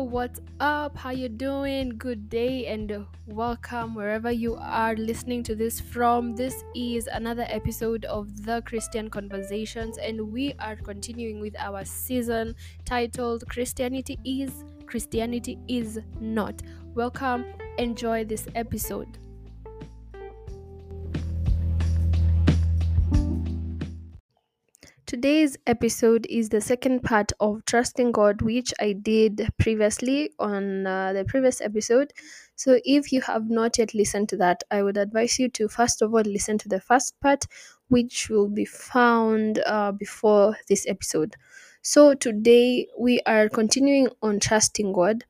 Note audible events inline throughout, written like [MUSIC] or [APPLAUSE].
What's up? How you doing? Good day and welcome wherever you are listening to this from. This is another episode of The Christian Conversations and we are continuing with our season titled Christianity is Christianity is not. Welcome. Enjoy this episode. Today's episode is the second part of Trusting God, which I did previously on uh, the previous episode. So, if you have not yet listened to that, I would advise you to first of all listen to the first part, which will be found uh, before this episode. So, today we are continuing on Trusting God.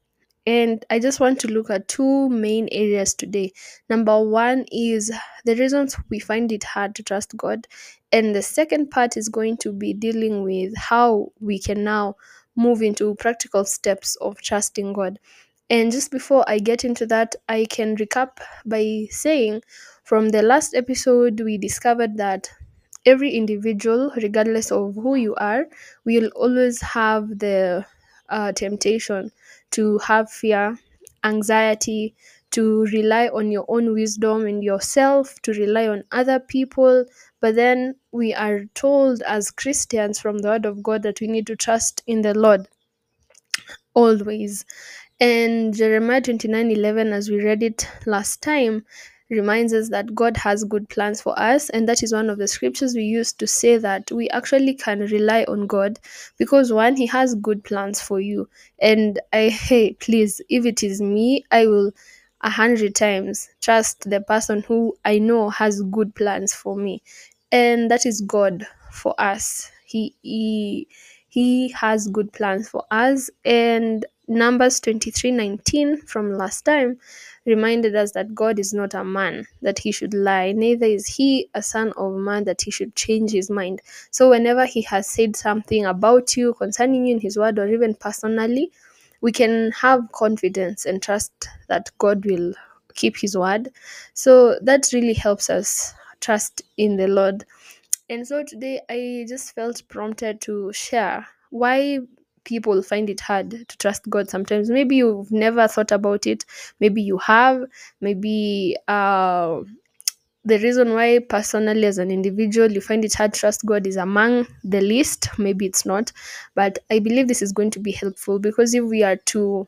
And I just want to look at two main areas today. Number one is the reasons we find it hard to trust God. And the second part is going to be dealing with how we can now move into practical steps of trusting God. And just before I get into that, I can recap by saying from the last episode, we discovered that every individual, regardless of who you are, will always have the uh, temptation to have fear, anxiety, to rely on your own wisdom and yourself, to rely on other people. But then we are told as Christians from the Word of God that we need to trust in the Lord always. And Jeremiah 29 11, as we read it last time, reminds us that God has good plans for us. And that is one of the scriptures we use to say that we actually can rely on God because one, He has good plans for you. And I, hey, please, if it is me, I will a hundred times trust the person who I know has good plans for me. And that is God for us. He, he, he has good plans for us. And Numbers 23 19 from last time reminded us that God is not a man that he should lie, neither is he a son of man that he should change his mind. So, whenever he has said something about you, concerning you in his word, or even personally, we can have confidence and trust that God will keep his word. So, that really helps us trust in the Lord. And so today I just felt prompted to share why people find it hard to trust God sometimes. Maybe you've never thought about it, maybe you have, maybe uh, the reason why personally as an individual you find it hard to trust God is among the list. Maybe it's not, but I believe this is going to be helpful because if we are to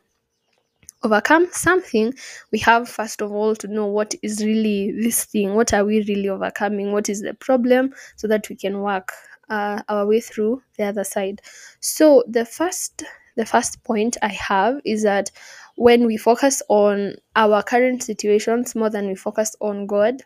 overcome something, we have first of all to know what is really this thing. What are we really overcoming? What is the problem so that we can work uh, our way through the other side. So the first the first point I have is that when we focus on our current situations more than we focus on God,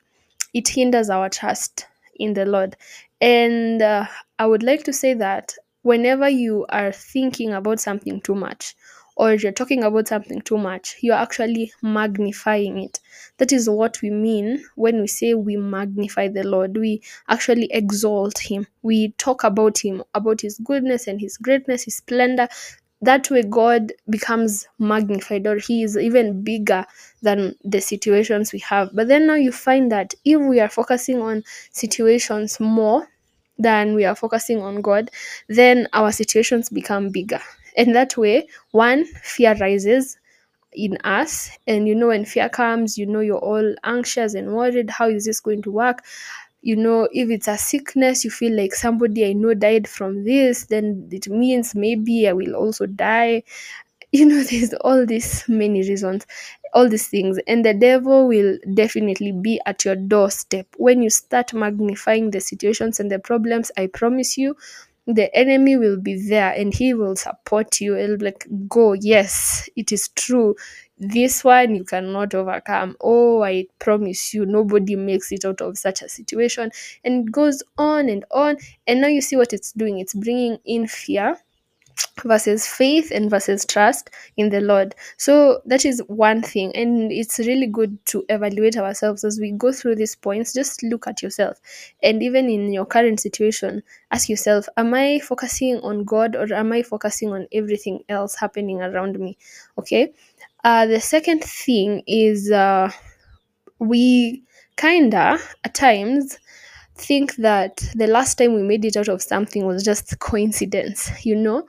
it hinders our trust in the Lord. And uh, I would like to say that whenever you are thinking about something too much, or you're talking about something too much, you're actually magnifying it. That is what we mean when we say we magnify the Lord. We actually exalt Him. We talk about Him, about His goodness and His greatness, His splendor. That way, God becomes magnified, or He is even bigger than the situations we have. But then now you find that if we are focusing on situations more than we are focusing on God, then our situations become bigger. And that way one fear rises in us. And you know when fear comes you know you're all anxious and worried. How is this going to work you know if it's a sickness you feel like somebody i know died from this then it means maybe i will also die [LAUGHS] you know [LAUGHS] there's all these many reasons all these things and the devil will definitely be at your doorstep when you start magnifying the situations and the problems i promise you the enemy will be there and he will support you. Be like, go, yes, it is true. This one you cannot overcome. Oh, I promise you, nobody makes it out of such a situation. And it goes on and on. And now you see what it's doing. It's bringing in fear versus faith and versus trust in the Lord. So that is one thing. And it's really good to evaluate ourselves as we go through these points. Just look at yourself. And even in your current situation, ask yourself, am I focusing on God or am I focusing on everything else happening around me? Okay. Uh, the second thing is uh, we kinda at times think that the last time we made it out of something was just coincidence, you know?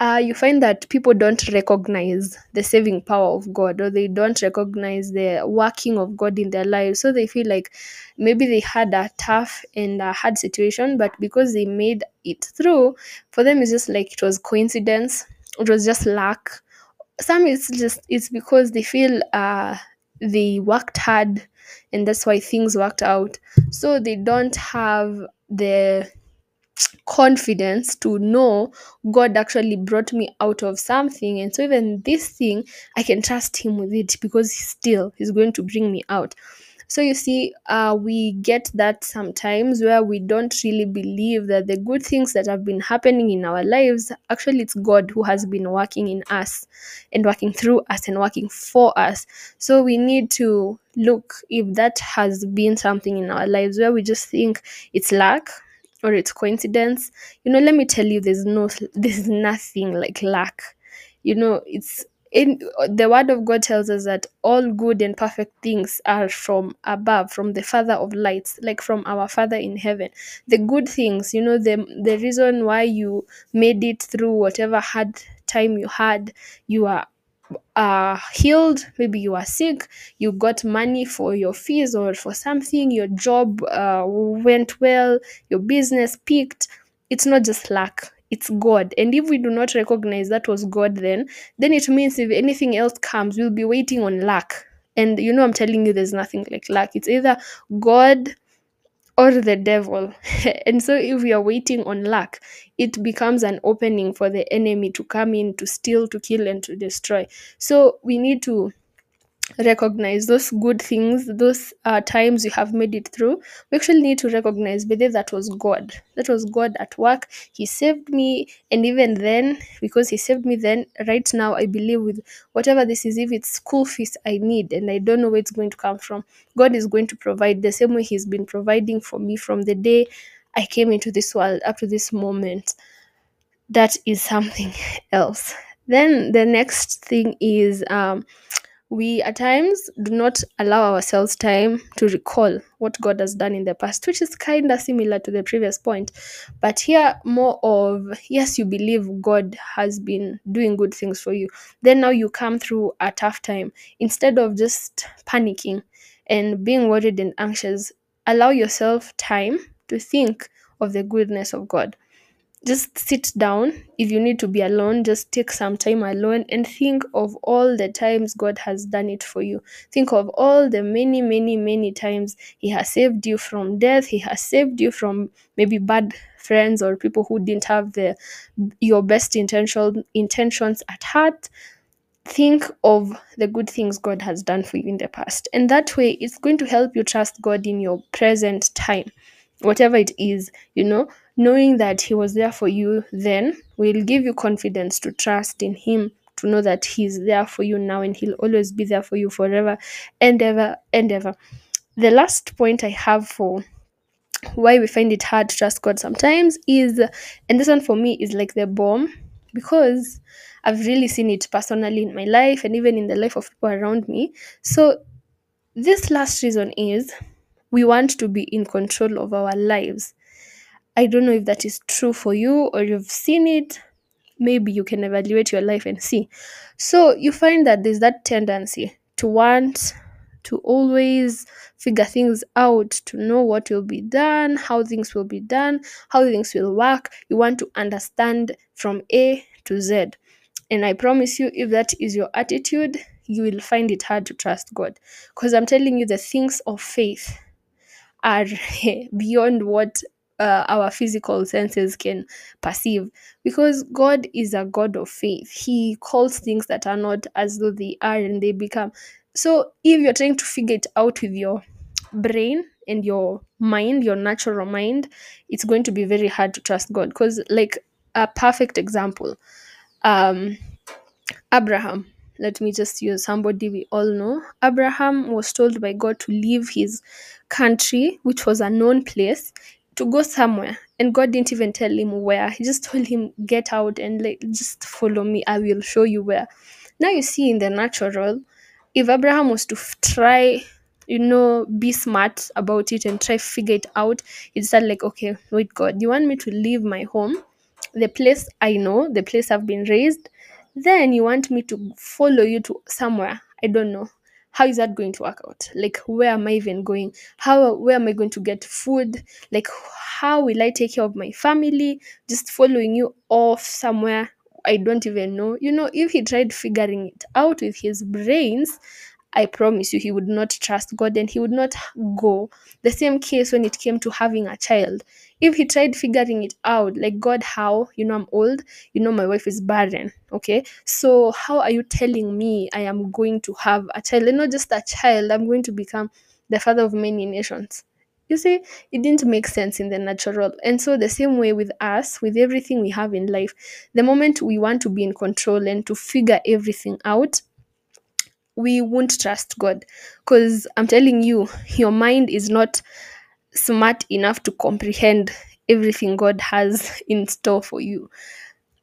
Uh, you find that people don't recognize the saving power of God or they don't recognize the working of God in their lives. So they feel like maybe they had a tough and a hard situation, but because they made it through, for them it's just like it was coincidence, it was just luck. Some it's just it's because they feel uh they worked hard and that's why things worked out. So they don't have the confidence to know God actually brought me out of something. And so even this thing, I can trust him with it because still he's going to bring me out. So you see, uh, we get that sometimes where we don't really believe that the good things that have been happening in our lives, actually it's God who has been working in us and working through us and working for us. So we need to look if that has been something in our lives where we just think it's luck or it's coincidence you know let me tell you there's no [LAUGHS] there's nothing like luck. You know it's in the word of god tells us that all good and perfect things are from above from the father of lights like from our father in heaven. The good things you know the the reason why you made it through whatever hard time you had you are uh healed. Maybe you are sick. You got money for your fees or for something. Your job uh, went well. Your business peaked. It's not just luck. It's god. And if we do not recognize that was god then then it means if anything else comes we'll be waiting on luck. And you know i'm telling you there's nothing like luck. It's either god or the devil. [LAUGHS] and so, if we are waiting on luck, it becomes an opening for the enemy to come in to steal, to kill, and to destroy. So, we need to recognize those good things, those uh, times you have made it through. We actually need to recognize whether that was God. That was God at work. He saved me. And even then, because He saved me then, right now, I believe with whatever this is, if it's school fees I need and I don't know where it's going to come from, God is going to provide the same way He's been providing for me from the day I came into this world up to this moment. That is something [LAUGHS] else. Then the next thing is um, we at times do not allow ourselves time to recall what God has done in the past, which is kind of similar to the previous point. But here, more of yes, you believe God has been doing good things for you. Then now you come through a tough time. Instead of just panicking and being worried and anxious, allow yourself time to think of the goodness of God just sit down. If you need to be alone just take some time alone and think of all the times god has done it for you. Think of all the many many many times he has saved you from death he has saved you from maybe bad friends or people who didn't have the your best intention intentions at heart. Think of the good things god has done for you in the past. And that way it's going to help you trust god in your present time whatever it is you know knowing that he was there for you then will give you confidence to trust in him to know that he's there for you now and he'll always be there for you forever and ever and ever. The last point i have for why we find it hard to trust god sometimes is and this one for me is like the bomb because i've really seen it personally in my life and even in the life of people around me. So this last reason is we want to be in control of our lives I don't know if that is true for you or you've seen it. Maybe you can evaluate your life and see. So you find that there's that tendency to want to always figure things out, to know what will be done, how things will be done, how things will work. You want to understand from A to Z. And I promise you, if that is your attitude, you will find it hard to trust God. Because I'm telling you, the things of faith are [LAUGHS] beyond what uh, our physical senses can perceive because God is a God of faith. He calls things that are not as though they are and they become. So if you're trying to figure it out with your brain and your mind, your natural mind, it's going to be very hard to trust God because, like, a perfect example, um, Abraham. Let me just use somebody we all know. Abraham was told by God to leave his country, which was a known place, to go somewhere. And God didn't even tell him where. He just told him, get out and like just follow me. I will show you where. Now you see in the natural, if Abraham was to f- try, you know, be smart about it and try figure it out, it's that like, okay, wait, God, you want me to leave my home the place I know, the place I've been raised, then you want me to follow you to somewhere. I don't know. How is that going to work out? Like where am I even going? How where am I going to get food? Like how will I take care of my family? Just following you off somewhere I don't even know. You know, if he tried figuring it out with his brains, I promise you he would not trust God and he would not go. The same case when it came to having a child. If he tried figuring it out, like God, how? You know, I'm old. You know, my wife is barren. Okay. So, how are you telling me I am going to have a child? And not just a child, I'm going to become the father of many nations. You see, it didn't make sense in the natural. And so, the same way with us, with everything we have in life, the moment we want to be in control and to figure everything out, we won't trust God. Because I'm telling you, your mind is not smart enough to comprehend everything God has [LAUGHS] in store for you.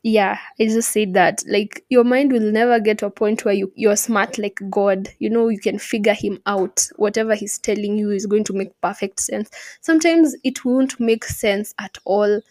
Yeah, I just said that. Like your mind will never get to a point where you, you're smart like God. You know, you can figure him out. Whatever he's telling you is going to make perfect sense. Sometimes it won't make sense at all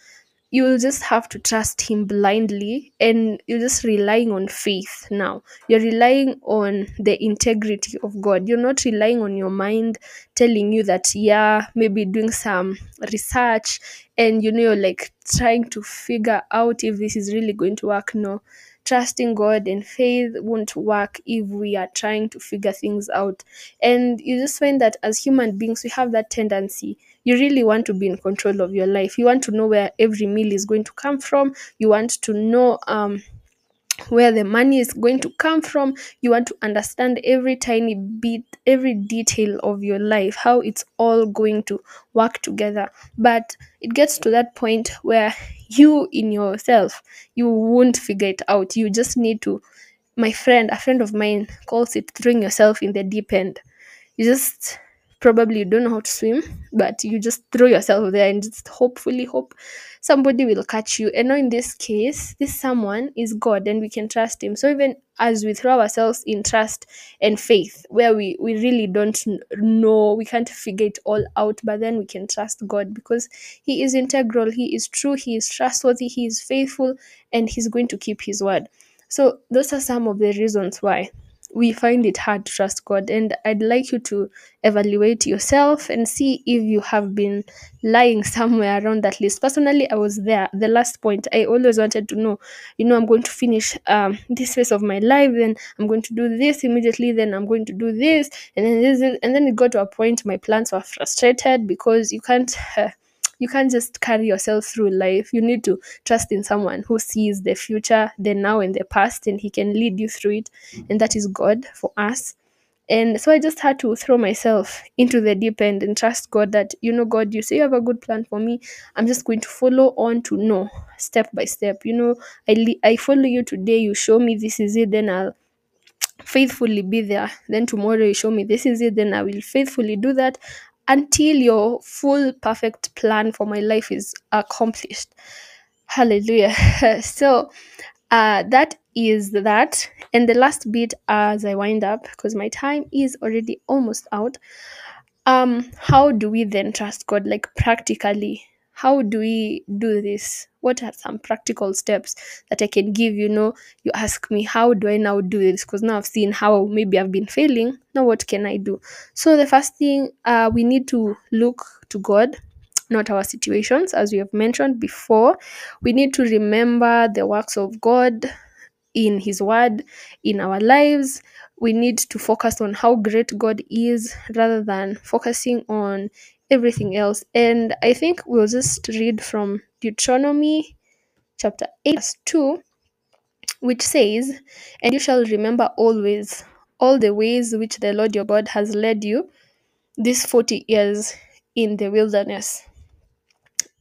you'll just have to trust him blindly and you're just relying on faith now. You're relying on the integrity of god. You're not relying on your mind telling you that yeah maybe doing some research and you know you're like trying to figure out if this is really going to work. No trusting god and faith won't work if we are trying to figure things out. And you just find that as human beings we have that tendency you really want to be in control of your life. You want to know where every meal is going to come from. You want to know um where the money is going to come from. You want to understand every tiny bit every detail of your life how it's all going to work together. But it gets to that point where you in yourself you won't figure it out. You just need to my friend a friend of mine calls it throwing yourself in the deep end. You just probably you don't know how to swim but you just throw yourself there and just hopefully hope somebody will catch you. And now in this case this someone is god and we can trust him. So even as we throw ourselves in trust and faith where we we really don't know we can't figure it all out but then we can trust god because he is integral he is true he is trustworthy he is faithful and he's going to keep his word. So those are some of the reasons why we find it hard to trust God. And I'd like you to evaluate yourself and see if you have been lying somewhere around that list. Personally, I was there. The last point, I always wanted to know, you know, I'm going to finish um, this phase of my life, then I'm going to do this immediately, then I'm going to do this, and then this, and then it got to a point my plans were frustrated because you can't. Uh, [LAUGHS] you can't just carry yourself through life. You need to trust in someone who sees the future, the now, and the past, and he can lead you through it. And that is God for us. And so I just had to throw myself into the deep end and trust God that, you know, God, you say you have a good plan for me. I'm just going to follow on to know step by step. You know, I, I follow you today, you show me this is it, then I'll faithfully be there. Then tomorrow you show me this is it, then I will faithfully do that until your full perfect plan for my life is accomplished. Hallelujah. [LAUGHS] so uh that is that. And the last bit as I wind up, because my time is already almost out. Um, how do we then trust God? Like practically, how do we do this? What are some practical steps that I can give? You know, you ask me, how do I now do this? Because now I've seen how maybe I've been failing. Now, what can I do? So, the first thing, uh, we need to look to God, not our situations, as we have mentioned before. We need to remember the works of God in His Word in our lives. We need to focus on how great God is rather than focusing on everything else. And I think we'll just read from Deuteronomy chapter 8, verse 2, which says, And you shall remember always all the ways which the Lord your God has led you these 40 years in the wilderness.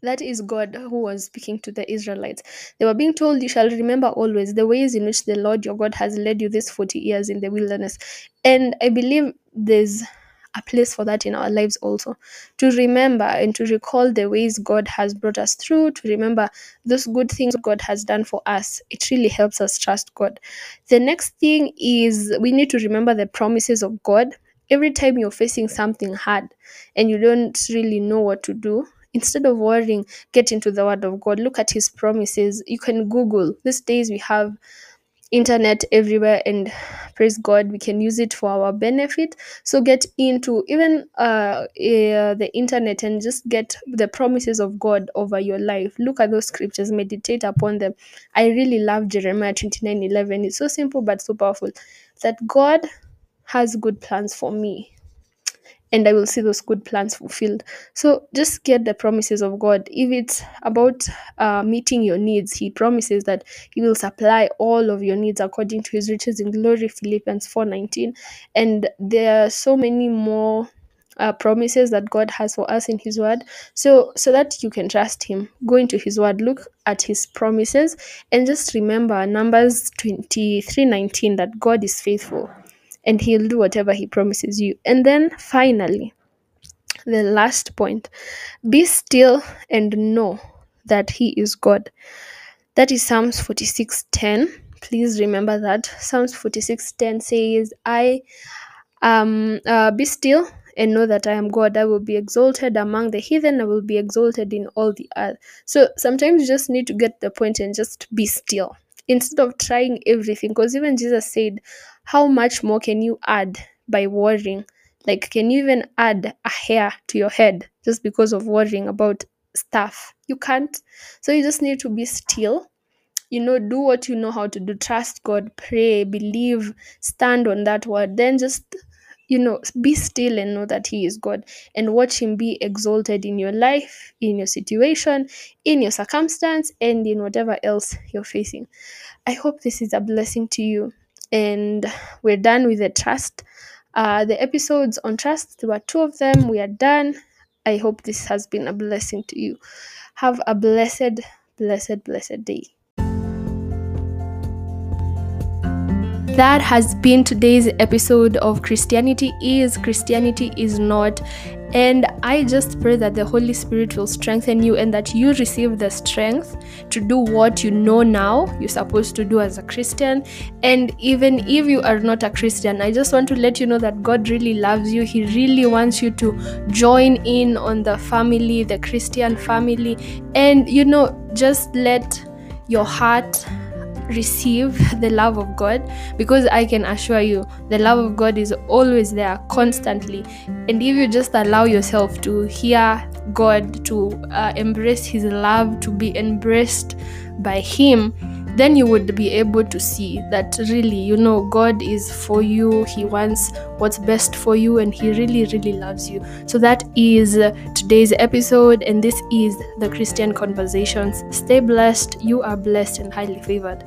That is God who was speaking to the Israelites. They were being told, You shall remember always the ways in which the Lord your God has led you these 40 years in the wilderness. And I believe there's a place for that in our lives also to remember and to recall the ways God has brought us through, to remember those good things God has done for us. It really helps us trust God. The next thing is we need to remember the promises of God. Every time you're facing something hard and you don't really know what to do, instead of worrying get into the word of god look at his promises you can google these days we have internet everywhere and praise god we can use it for our benefit. So get into even uh, uh the internet and just get the promises of god over your life. Look at those scriptures meditate upon them. I really love jeremiah 29 11 it's so simple but so powerful that god has good plans for me and I will see those good plans fulfilled. So just get the promises of God. If it's about uh, meeting your needs, He promises that He will supply all of your needs according to His riches in glory, Philippians 4:19. And there are so many more uh, promises that God has for us in His Word. So so that you can trust Him, go into His Word, look at His promises, and just remember Numbers 23:19 that God is faithful and he'll do whatever he promises you. And then finally, the last point be still and know that he is God. That is Psalms 46:10. Please remember that. Psalms 46:10 says, I um uh, be still and know that I am God. I will be exalted among the heathen. I will be exalted in all the earth. So sometimes you just need to get the point and just be still instead of trying everything. Because even Jesus said, How much more can you add by worrying? Like, can you even add a hair to your head just because of worrying about stuff? You can't. So you just need to be still you know do what you know how to do trust god pray believe stand on that word then just you know be still and know that he is god and watch him be exalted in your life in your situation in your circumstance and in whatever else you're facing i hope this is a blessing to you and we're done with the trust. Uh, the episodes on trust there were two of them. We are done. I hope this has been a blessing to you. Have a blessed blessed blessed day that has been today's episode of Christianity is, Christianity is not. And I just pray that the Holy Spirit will strengthen you and that you receive the strength to do what you know now you're supposed to do as a Christian. And even if you are not a Christian, I just want to let you know that God really loves you. He really wants you to join in on the family, the Christian family. And, you know, just let your heart receive the love of God because I can assure you the love of God is always there constantly. And if you just allow yourself to hear God, to uh, embrace His love, to be embraced by Him, then you would be able to see that really, you know, God is for you. He wants what's best for you and He really, really loves you. So that is uh, today's episode, and this is the Christian Conversations. Stay blessed. You are blessed and highly favored.